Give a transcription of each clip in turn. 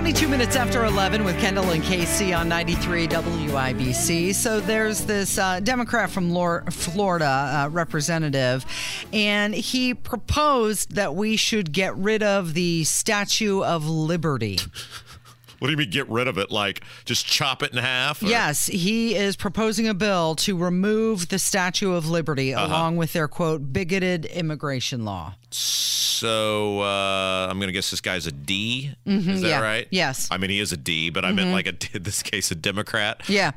22 minutes after 11 with Kendall and Casey on 93 WIBC. So there's this uh, Democrat from Lor- Florida uh, representative, and he proposed that we should get rid of the Statue of Liberty. What do you mean get rid of it? Like just chop it in half? or- Yes, he is proposing a bill to remove the Statue of Liberty along with their quote bigoted immigration law. So uh, I'm gonna guess this guy's a D. Is that Mm-hmm, yeah. right? Yes. Mm-hmm. I mean, he is a D, but I meant like a in this case a Democrat. Yeah.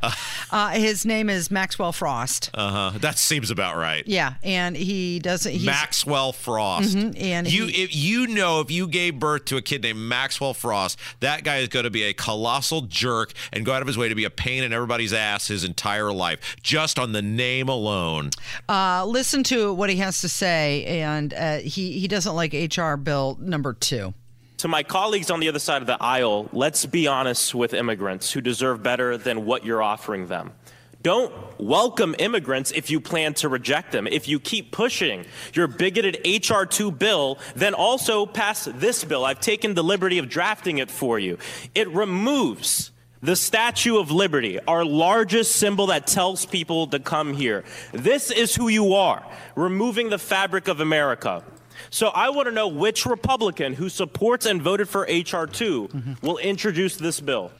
Uh, his name is Maxwell Frost. Uh huh. That seems about right. Yeah, and he doesn't. He's, Maxwell Frost. and you, he- if you know, if you gave birth to a kid named Maxwell Frost, that guy is going to be a colossal jerk and go out of his way to be a pain in everybody's ass his entire life, just on the name alone. Uh, listen to what he has to say, and uh, he he doesn't like HR Bill number two. To my colleagues on the other side of the aisle, let's be honest with immigrants who deserve better than what you're offering them. Don't welcome immigrants if you plan to reject them. If you keep pushing your bigoted H.R. 2 bill, then also pass this bill. I've taken the liberty of drafting it for you. It removes the Statue of Liberty, our largest symbol that tells people to come here. This is who you are, removing the fabric of America. So I want to know which Republican who supports and voted for H.R. 2 will introduce this bill.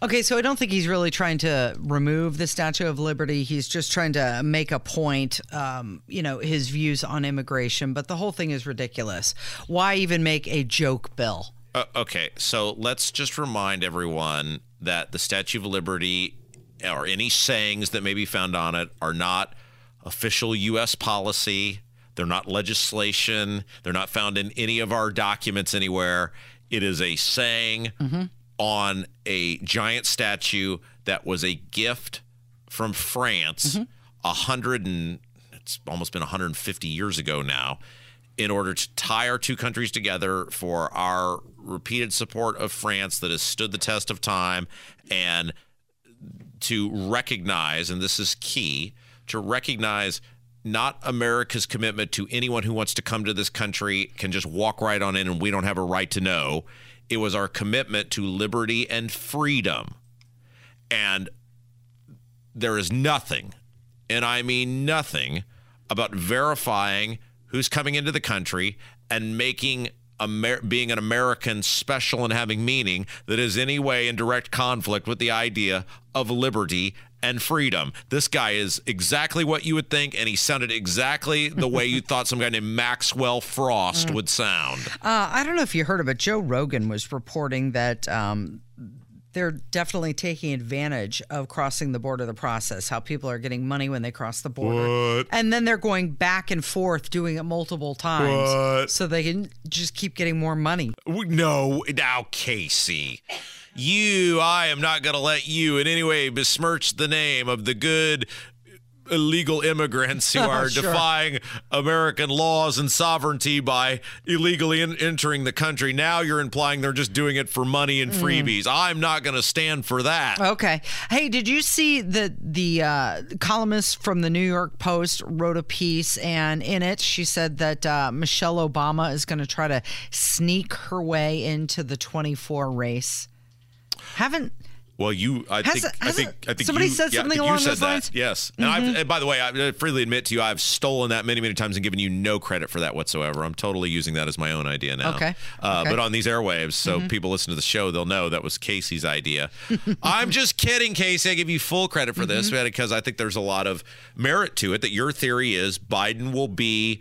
Okay, so I don't think he's really trying to remove the Statue of Liberty. He's just trying to make a point, um, you know, his views on immigration. But the whole thing is ridiculous. Why even make a joke bill? Uh, okay, so let's just remind everyone that the Statue of Liberty or any sayings that may be found on it are not official U.S. policy. They're not legislation. They're not found in any of our documents anywhere. It is a saying on a giant statue that was a gift from France a hundred and it's almost been 150 years ago now in order to tie our two countries together for our repeated support of France that has stood the test of time and to recognize, and this is key, to recognize not America's commitment to anyone who wants to come to this country can just walk right on in and we don't have a right to know. It was our commitment to liberty and freedom. And there is nothing, and I mean nothing, about verifying who's coming into the country and making Amer- being an American special and having meaning that is any way in direct conflict with the idea of liberty and freedom. This guy is exactly what you would think, and he sounded exactly the way you thought some guy named Maxwell Frost would sound. Uh, I don't know if you heard of it. Joe Rogan was reporting that um, they're definitely taking advantage of crossing the border, the process, how people are getting money when they cross the border. What? And then they're going back and forth doing it multiple times. What? So they can just keep getting more money. No, now, Casey. You, I am not going to let you in any way besmirch the name of the good illegal immigrants who are Sure. defying American laws and sovereignty by illegally in- entering the country. Now you're implying they're just doing it for money and freebies. I'm not going to stand for that. Okay. Hey, did you see that the uh, columnist from the New York Post wrote a piece, and in it she said that uh, Michelle Obama is going to try to sneak her way into the 24 race. Haven't Well, you, I Has think, it- I think, I think somebody you, said yeah, something along you said those that. lines? Mm-hmm. Yes, and, and by the way, I freely admit to you, I've stolen that many, many times and given you no credit for that whatsoever. I'm totally using that as my own idea now. Okay. Uh, Okay. Mm-hmm. But on these airwaves, so people listen to the show, they'll know that was Casey's idea. I'm just kidding, Casey. I give you full credit for this Mm-hmm. because I think there's a lot of merit to it. That your theory is Biden will be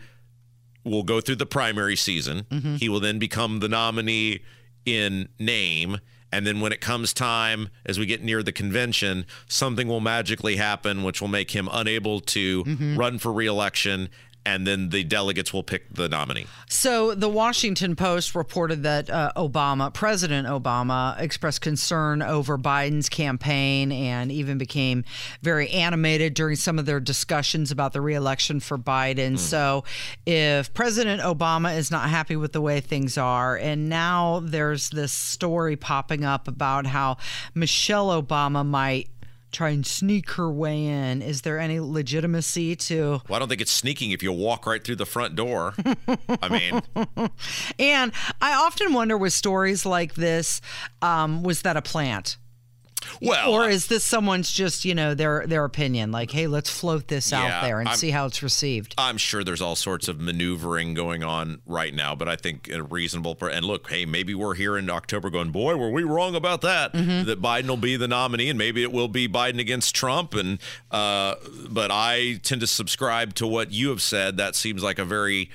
will go through the primary season. Mm-hmm. He will then become the nominee in name. And then when it comes time, as we get near the convention, something will magically happen, which will make him unable to Mm-hmm. run for reelection. And then the delegates will pick the nominee. So the Washington Post reported that uh, Obama, President Obama, expressed concern over Biden's campaign and even became very animated during some of their discussions about the reelection for Biden. Mm. So if President Obama is not happy with the way things are, and now there's this story popping up about how Michelle Obama might try and sneak her way in. Is there any legitimacy to? Well, I don't think it's sneaking if you walk right through the front door. I mean, and I often wonder with stories like this, um, was that a plant? Well, or is this someone's just you know their their opinion? Like, hey, let's float this yeah, out there and I'm, see how it's received. I'm sure there's all sorts of maneuvering going on right now, but I think a reasonable and look, hey, maybe we're here in October going, boy, were we wrong about that? Mm-hmm. That Biden will be the nominee, and maybe it will be Biden against Trump. And uh, but I tend to subscribe to what you have said. That seems like a very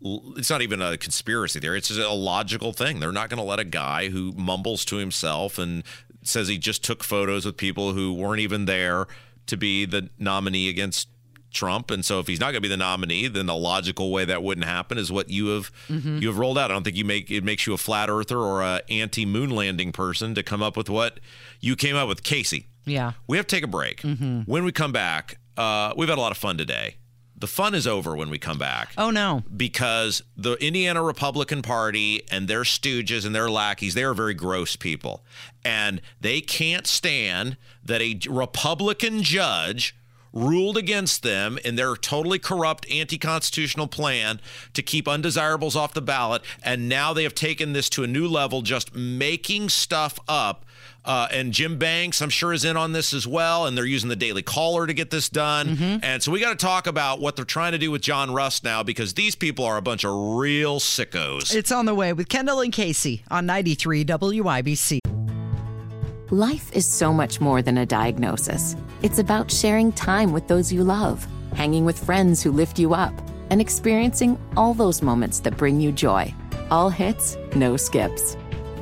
it's not even a conspiracy theory. It's just a logical thing. They're not going to let a guy who mumbles to himself and says he just took photos with people who weren't even there to be the nominee against Trump. And so if he's not going to be the nominee, then the logical way that wouldn't happen is what you have mm-hmm. you have rolled out. I don't think you make it makes you a flat earther or a anti moon landing person to come up with what you came up with, Casey. Yeah, we have to take a break. Mm-hmm. When we come back, uh, we've had a lot of fun today the fun is over when we come back. Oh no. Because the Indiana Republican Party and their stooges and their lackeys, they are very gross people. And they can't stand that a Republican judge ruled against them in their totally corrupt anti-constitutional plan to keep undesirables off the ballot and now they have taken this to a new level just making stuff up uh, and Jim Banks, I'm sure, is in on this as well. And they're using the Daily Caller to get this done. Mm-hmm. And so we got to talk about what they're trying to do with John Rust now because these people are a bunch of real sickos. It's on the way with Kendall and Casey on 93 WIBC. Life is so much more than a diagnosis, it's about sharing time with those you love, hanging with friends who lift you up, and experiencing all those moments that bring you joy. All hits, no skips.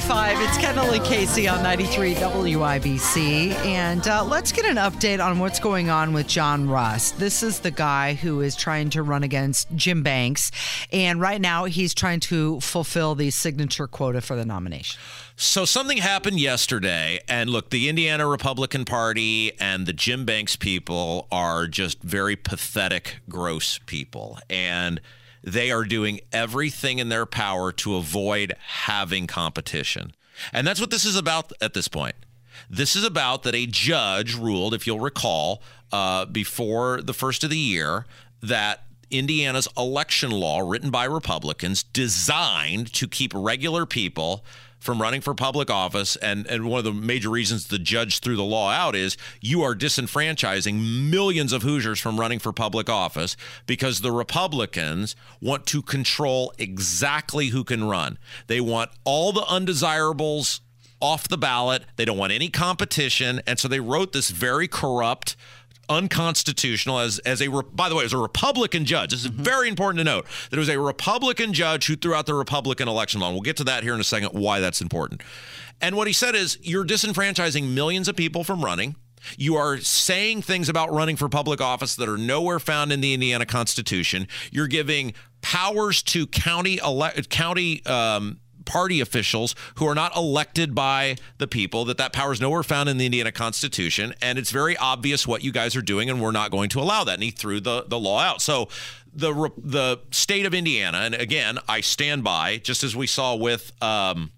35. It's Kendall and Casey on 93 WIBC. And uh, let's get an update on what's going on with John Rust. This is the guy who is trying to run against Jim Banks. And right now, he's trying to fulfill the signature quota for the nomination. So something happened yesterday, and look, the Indiana Republican Party and the Jim Banks people are just very pathetic, gross people. And they are doing everything in their power to avoid having competition. And that's what this is about at this point. This is about that a judge ruled, if you'll recall, uh, before the first of the year, that Indiana's election law, written by Republicans, designed to keep regular people from running for public office. And, and one of the major reasons the judge threw the law out is you are disenfranchising millions of Hoosiers from running for public office because the Republicans want to control exactly who can run. They want all the undesirables off the ballot. They don't want any competition. And so they wrote this very corrupt unconstitutional as as a by the way as a republican judge this is mm-hmm. very important to note that it was a republican judge who threw out the republican election law we'll get to that here in a second why that's important and what he said is you're disenfranchising millions of people from running you are saying things about running for public office that are nowhere found in the Indiana Constitution. You're giving powers to county ele- county um, party officials who are not elected by the people, that that power is nowhere found in the Indiana Constitution. And it's very obvious what you guys are doing, and we're not going to allow that. And he threw the, the law out. So the, the state of Indiana, and again, I stand by, just as we saw with. Um,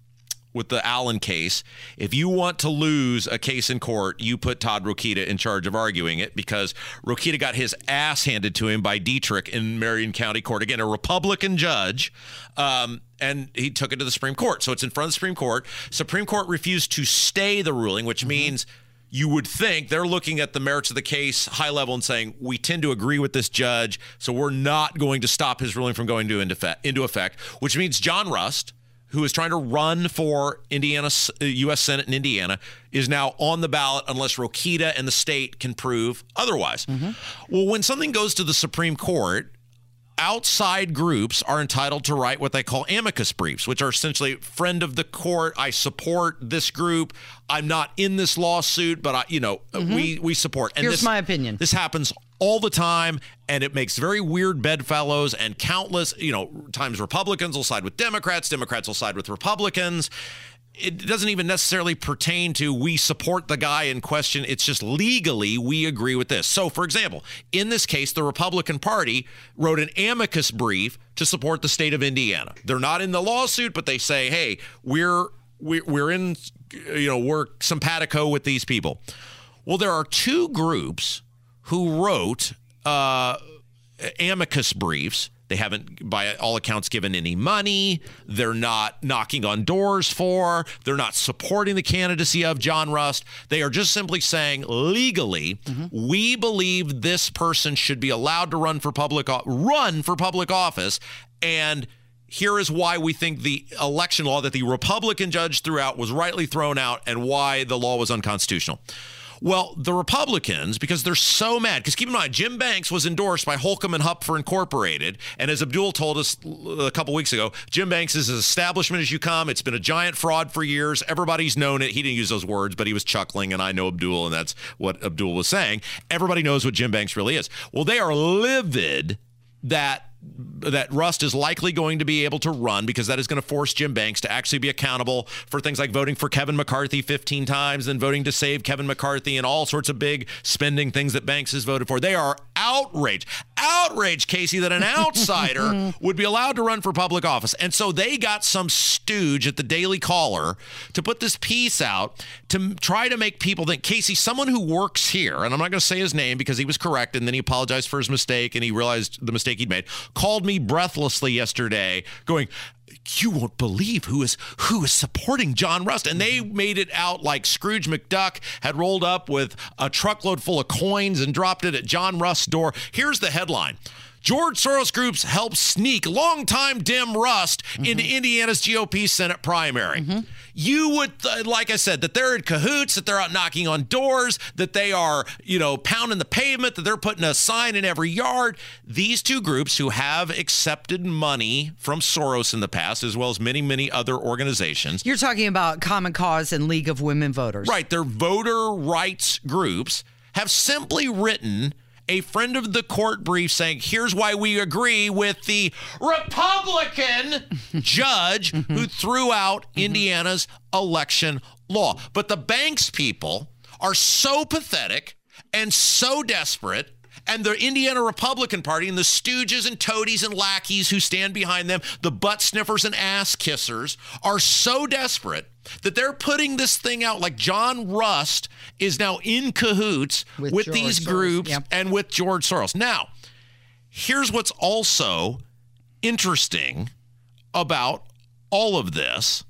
with the Allen case, if you want to lose a case in court, you put Todd Rokita in charge of arguing it because Rokita got his ass handed to him by Dietrick in Marion County Court. Again, a Republican judge. Um, and he took it to the Supreme Court. So it's in front of the Supreme Court. Supreme Court refused to stay the ruling, which mm-hmm. means you would think they're looking at the merits of the case high level and saying we tend to agree with this judge, so we're not going to stop his ruling from going into into effect. Which means John Rust, who is trying to run for Indiana U.S. Senate in Indiana, is now on the ballot unless Rokita and the state can prove otherwise. Mm-hmm. Well, when something goes to the Supreme Court, outside groups are entitled to write what they call amicus briefs, which are essentially friend of the court. I support this group. I'm not in this lawsuit, but I, you know, mm-hmm. we we support. And Here's this, my opinion. This happens all the time and it makes very weird bedfellows and countless you know times republicans will side with democrats democrats will side with republicans it doesn't even necessarily pertain to we support the guy in question. It's just legally we agree with this. So, for example, in this case, the Republican Party wrote an amicus brief to support the state of Indiana. They're not in the lawsuit, but they say, hey, we're we're in, you know, we're simpatico with these people. Well, there are two groups who wrote uh, amicus briefs. They haven't, by all accounts, given any money. They're not knocking on doors for. They're not supporting the candidacy of John Rust. They are just simply saying legally, mm-hmm. we believe this person should be allowed to run for public run for public office, and here is why we think the election law that the Republican judge threw out was rightly thrown out, and why the law was unconstitutional. Well, the Republicans, because they're so mad, because keep in mind, Jim Banks was endorsed by Holcomb and Hupfer Incorporated. And as Abdul told us a couple weeks ago, Jim Banks is as establishment as you come. It's been a giant fraud for years. Everybody's known it. He didn't use those words, but he was chuckling, and I know Abdul, and that's what Abdul was saying. Everybody knows what Jim Banks really is. Well, they are livid that that Rust is likely going to be able to run because that is going to force Jim Banks to actually be accountable for things like voting for Kevin McCarthy 15 times and voting to save Kevin McCarthy and all sorts of big spending things that Banks has voted for. They are outraged, outraged, Casey, that an outsider would be allowed to run for public office. And so they got some stooge at the Daily Caller to put this piece out to try to make people think, Casey, someone who works here, and I'm not going to say his name because he was correct and then he apologized for his mistake and he realized the mistake he'd made called me breathlessly yesterday, going, you won't believe who is who is supporting John Rust. And they mm-hmm. made it out like Scrooge McDuck had rolled up with a truckload full of coins and dropped it at John Rust's door. Here's the headline. George Soros Groups help sneak longtime Dem Rust mm-hmm. into Indiana's GOP Senate primary. Mm-hmm you would, like I said, that they're in cahoots, that they're out knocking on doors, that they are, you know, pounding the pavement, that they're putting a sign in every yard. These two groups who have accepted money from Soros in the past, as well as many, many other organizations. You're talking about Common Cause and League of Women Voters. Right. They're voter rights groups have simply written a friend of the court brief saying, here's why we agree with the Republican judge who mm-hmm. threw out mm-hmm. Indiana's election law. But the Banks people are so pathetic and so desperate and the Indiana Republican Party and the stooges and toadies and lackeys who stand behind them, the butt sniffers and ass kissers, are so desperate that they're putting this thing out like John Rust is now in cahoots with, with these Soros. groups yep. and with George Soros. Now, here's what's also interesting about all of this,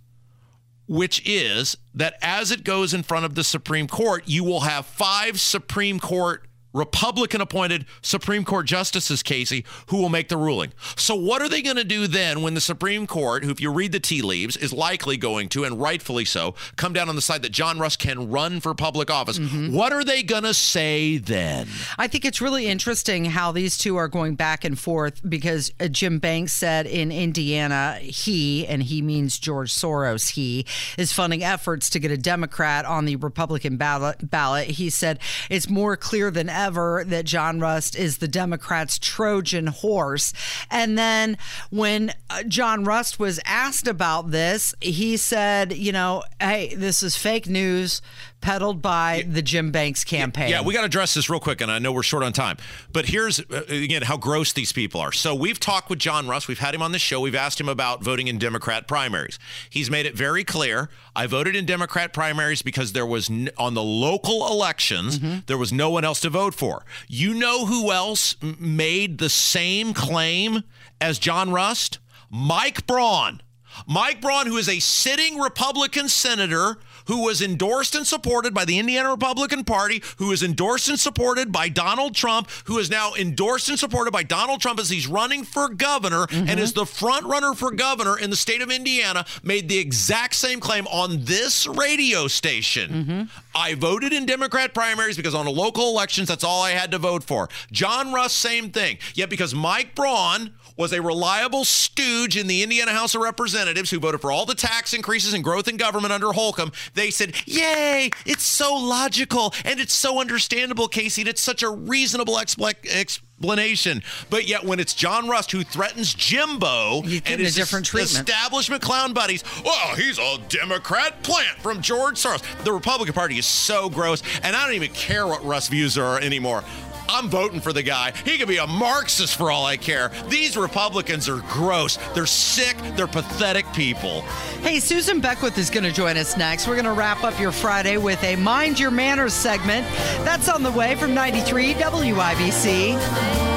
which is that as it goes in front of the Supreme Court, you will have five Supreme Court Republican appointed Supreme Court justices, Casey, who will make the ruling. So, what are they going to do then when the Supreme Court, who, if you read the tea leaves, is likely going to, and rightfully so, come down on the side that John Rust can run for public office? Mm-hmm. What are they going to say then? I think it's really interesting how these two are going back and forth because uh, Jim Banks said in Indiana, he, and he means George Soros, he is funding efforts to get a Democrat on the Republican ballot. ballot. He said it's more clear than that John Rust is the Democrats' Trojan horse. And then when uh, John Rust was asked about this, he said, you know, hey, this is fake news peddled by the Jim Banks campaign. Yeah, we got to address this real quick, and I know we're short on time. But here's, uh, again, how gross these people are. So we've talked with John Rust. We've had him on the show. We've asked him about voting in Democrat primaries. He's made it very clear. I voted in Democrat primaries because there was, n- on the local elections, mm-hmm. there was no one else to vote for. You know who else m- made the same claim as John Rust? Mike Braun. Mike Braun, who is a sitting Republican senator who was endorsed and supported by the Indiana Republican Party, who is endorsed and supported by Donald Trump, who is now endorsed and supported by Donald Trump as he's running for governor and mm-hmm. is the front runner for governor in the state of Indiana, made the exact same claim on this radio station. Mm-hmm. I voted in Democrat primaries because on a local elections, that's all I had to vote for. John Rust, same thing. Yet because Mike Braun was a reliable stooge in the Indiana House of Representatives who voted for all the tax increases and growth in government under Holcomb, they said, Yay, it's so logical and it's so understandable, Casey, and it's such a reasonable expla- explanation. But yet when it's John Rust who threatens Jimbo and his different treatment. establishment clown buddies, oh, he's a Democrat plant from George Soros. The Republican Party is so gross, and I don't even care what Russ views are anymore. I'm voting for the guy. He could be a Marxist for all I care. These Republicans are gross. They're sick. They're pathetic people. Hey, Susan Beckwith is going to join us next. We're going to wrap up your Friday with a Mind Your Manners segment. That's on the way from 93 WIBC.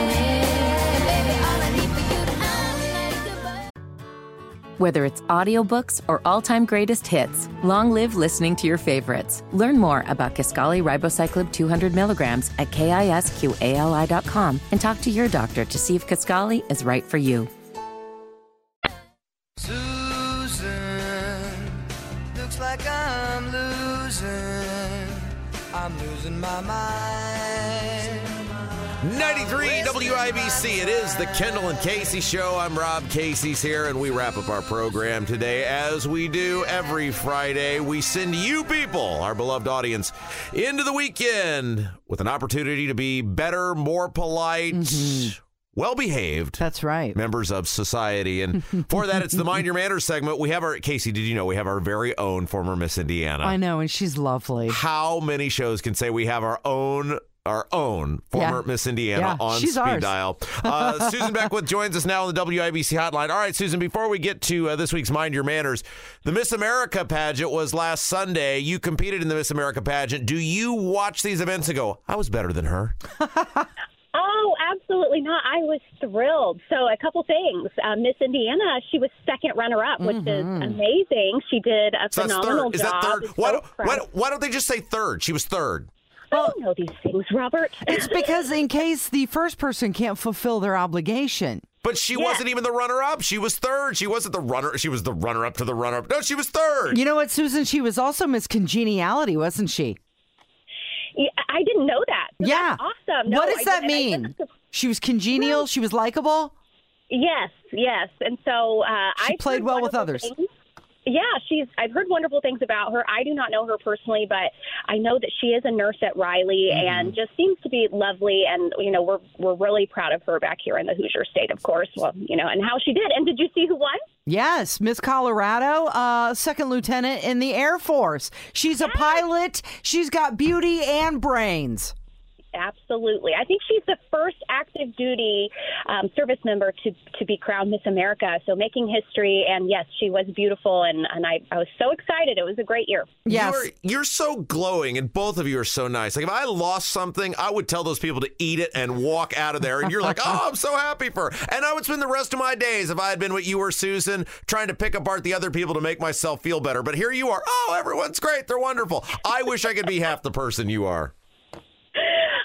Whether it's audiobooks or all-time greatest hits, long live listening to your favorites. Learn more about Kisqali Ribociclib 200 milligrams at kisqali.com and talk to your doctor to see if Kisqali is right for you. Susan, looks like I'm losing. I'm losing my mind. 93 WIBC. It is the Kendall and Casey show. I'm Rob Casey's here, and we wrap up our program today as we do every Friday. We send you people, our beloved audience, into the weekend with an opportunity to be better, more polite, mm-hmm. well behaved. That's right. Members of society. And for that, it's the Mind Your Manners segment. We have our, Casey, did you know we have our very own former Miss Indiana? I know, and she's lovely. How many shows can say we have our own our own former Yeah. Miss Indiana Yeah, on she's speed ours. dial. Uh, Susan Beckwith joins us now on the WIBC hotline. All right, Susan, before we get to uh, this week's Mind Your Manners, the Miss America pageant was last Sunday. You competed in the Miss America pageant. Do you watch these events and go, I was better than her? Oh, absolutely not. I was thrilled. So, a couple things. Uh, Miss Indiana, she was second runner up, which is amazing. She did a So phenomenal third. Is that third? Why, so don't- why, why don't they just say third? She was third. I don't know these things, Robert. It's because in case the first person can't fulfill their obligation. But she wasn't even the runner up. She was third. She wasn't the runner. She was the runner up to the runner up. No, she was third. You know what, Susan? She was also Miss Congeniality, wasn't she? Yeah, I didn't know that. So yeah. That's awesome. No, what does I that didn't. I mean? just- She was congenial. She was likable. Yes, yes. And so uh, She I've played well with others. things. Yeah, she's. I've heard wonderful things about her. I do not know her personally, but I know that she is a nurse at Riley Mm-hmm. and just seems to be lovely. And you know, we're we're really proud of her back here in the Hoosier State, of course. Well, you know, and how she did. And did you see who won? Yes, Miss Colorado, uh, second lieutenant in the Air Force. She's a pilot. She's got beauty and brains. Absolutely. I think she's the first active duty um, service member to, to be crowned Miss America. So making history. And yes, she was beautiful. And, and I, I was so excited. It was a great year. Yes. You're, you're so glowing, and both of you are so nice. Like, if I lost something, I would tell those people to eat it and walk out of there. And you're like, oh, I'm so happy for her. And I would spend the rest of my days, if I had been what you were, Susan, trying to pick apart the other people to make myself feel better. But here you are. Oh, everyone's great. They're wonderful. I wish I could be half the person you are.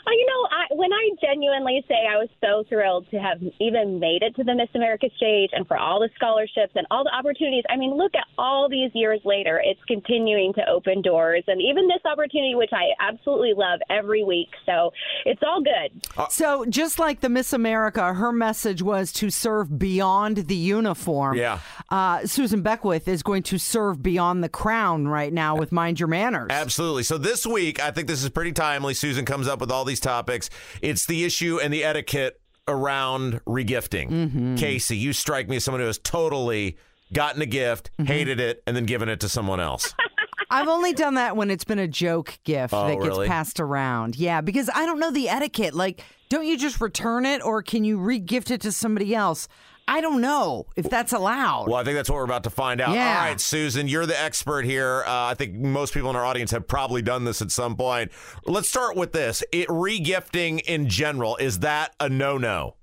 Well, you know, I, when I genuinely say I was so thrilled to have even made it to the Miss America stage and for all the scholarships and all the opportunities, I mean, look at all these years later, it's continuing to open doors. And even this opportunity, which I absolutely love every week. So it's all good. So, just like the Miss America, her message was to serve beyond the uniform. Yeah. Uh, Susan Beckwith is going to serve beyond the crown right now with Mind Your Manners. Absolutely. So this week, I think this is pretty timely. Susan comes up with all these topics. It's the issue and the etiquette around regifting. Mm-hmm. Casey, you strike me as someone who has totally gotten a gift, mm-hmm. hated it, and then given it to someone else. I've only done that when it's been a joke gift Oh, that gets really? passed around. Yeah, because I don't know the etiquette. Like, don't you just return it or can you re-gift it to somebody else? I don't know if that's allowed. Well, I think that's what we're about to find out. Yeah. All right, Susan, you're the expert here. Uh, I think most people in our audience have probably done this at some point. Let's start with this. It regifting in general is that a no-no?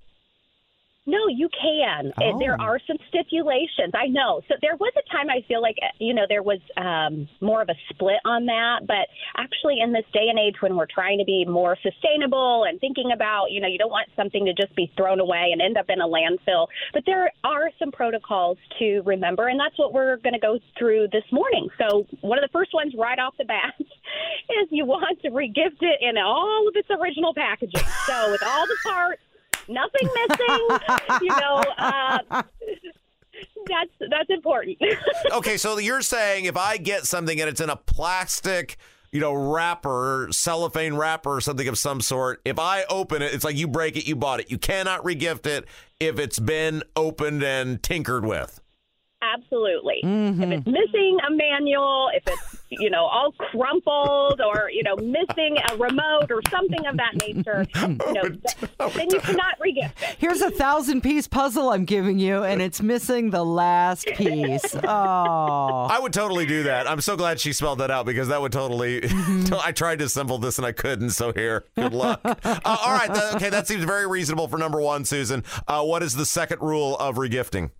No, you can. It- There Oh. are some stipulations. I know. So there was a time I feel like you know there was um, more of a split on that, but actually in this day and age when we're trying to be more sustainable and thinking about you know you don't want something to just be thrown away and end up in a landfill, but there are some protocols to remember, and that's what we're going to go through this morning. So one of the first ones right off the bat is you want to regift it in all of its original packaging. So with all the parts nothing missing. you know, uh, that's that's important. okay, so you're saying if I get something and it's in a plastic, you know, wrapper, cellophane wrapper or something of some sort, if I open it, it's like you break it, you bought it. You cannot regift it if it's been opened and tinkered with. Absolutely. If it's missing a manual, if it's you know all crumpled, or you know missing a remote or something of that nature, you know, th- then you cannot regift it. Here's a thousand piece puzzle I'm giving you, and it's missing the last piece. Oh. I would totally do that. I'm so glad she spelled that out because that would totally. I tried to assemble this and I couldn't. So here, good luck. uh, all right, th- okay, that seems very reasonable for number one, Susan. Uh, what is the second rule of regifting?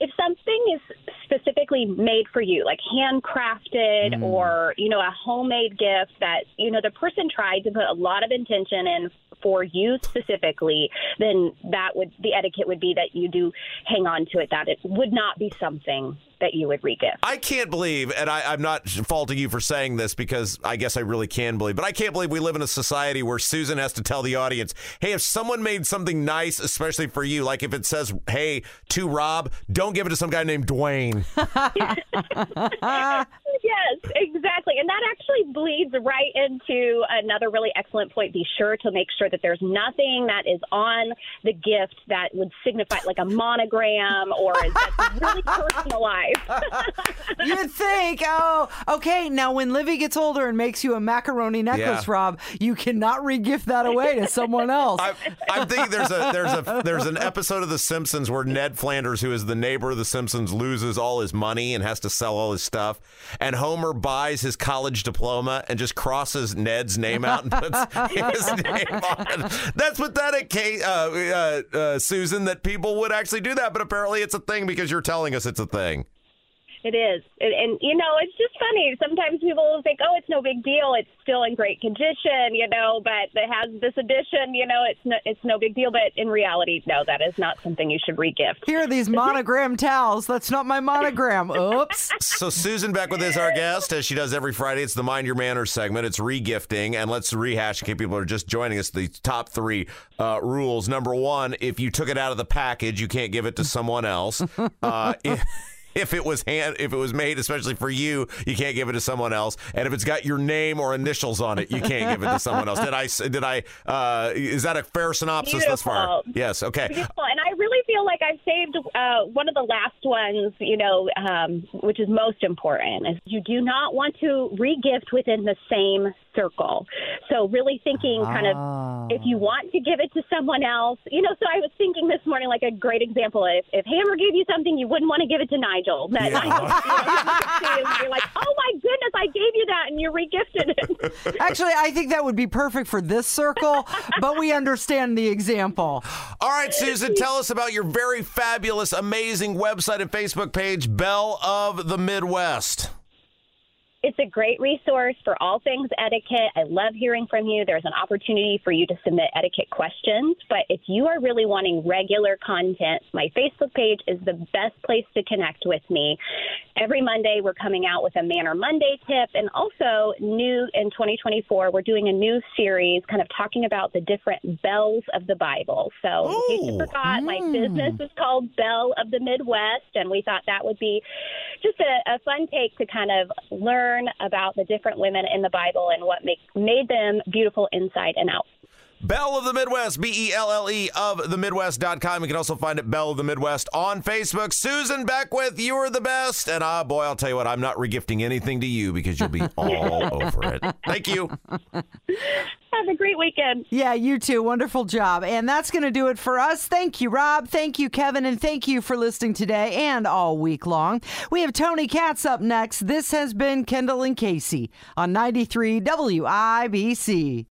if something is specifically made for you, like handcrafted mm. or, you know, a homemade gift that, you know, the person tried to put a lot of intention in for you specifically, then that would, the etiquette would be that you do hang on to it, that it would not be something that you would regift. I can't believe, and I, I'm not faulting you for saying this because I guess I really can believe, but I can't believe we live in a society where Susan has to tell the audience, hey, if someone made something nice, especially for you, like if it says, hey, to Rob, don't give it to some guy named Dwayne. yes, exactly. And that actually bleeds right into another really excellent point. Be sure to make sure that there's nothing that is on the gift that would signify like a monogram or is that's really personalized. You'd think, oh, okay, now when Livy gets older and makes you a macaroni necklace, Yeah. Rob, you cannot regift that away to someone else. I, I'm thinking there's a there's a there's an episode of The Simpsons where Ned Flanders, who is the neighbor of The Simpsons, loses all his money and has to sell all his stuff, and Homer buys his college diploma and just crosses Ned's name out and puts his name on it. That's pathetic, Kate, uh, uh, uh, Susan. That people would actually do that, but apparently it's a thing because you're telling us it's a thing. It is. And, and, you know, it's just funny. Sometimes people will think, oh, it's no big deal. It's still in great condition, you know, but it has this addition, you know, it's no, it's no big deal. But in reality, no, that is not something you should regift. Here are these monogram towels. That's not my monogram. Oops. So Susan Beckwith is our guest, as she does every Friday. It's the Mind Your Manners segment. It's regifting, and let's rehash in case people are just joining us. The top three uh, rules: number one, if you took it out of the package, you can't give it to someone else. Uh, if, if it was hand, if it was made especially for you, you can't give it to someone else. And if it's got your name or initials on it, you can't give it to someone else. Did I? s- Did I? Uh, is that a fair synopsis thus far? Yes. Okay. Beautiful. And I really feel like I've saved uh, one of the last ones, you know, um, which is most important, is you do not want to regift within the same circle. So really thinking kind of if you want to give it to someone else, you know, so I was thinking this morning, like a great example, if, if Hammer gave you something, you wouldn't want to give it to Nigel. That Yeah. Nigel, you know, you could see and you're like, oh my goodness, I gave you that and you regifted it. Actually, I think that would be perfect for this circle, but we understand the example. All right, Susan, tell us about your very fabulous, amazing website and Facebook page, Belle of the Midwest. It's a great resource for all things etiquette. I love hearing from you. There's an opportunity for you to submit etiquette questions. But if you are really wanting regular content, my Facebook page is the best place to connect with me. Every Monday, we're coming out with a Manner Monday tip. And also, new in 2024, we're doing a new series kind of talking about the different belles of the Bible. So, in case you Ooh. forgot, my hmm. business is called Belle of the Midwest. And we thought that would be just a, a fun take to kind of learn about the different women in the Bible and what make, made them beautiful inside and out. Belle of the Midwest, B E L L E of the Midwest.com. You can also find it Belle of the Midwest on Facebook. Susan Beckwith, you are the best. And ah, boy, I'll tell you what, I'm not regifting anything to you because you'll be all over it. Thank you. Have a great weekend. Yeah, you too. Wonderful job. And that's going to do it for us. Thank you, Rob. Thank you, Kevin. And thank you for listening today and all week long. We have Tony Katz up next. This has been Kendall and Casey on 93 WIBC.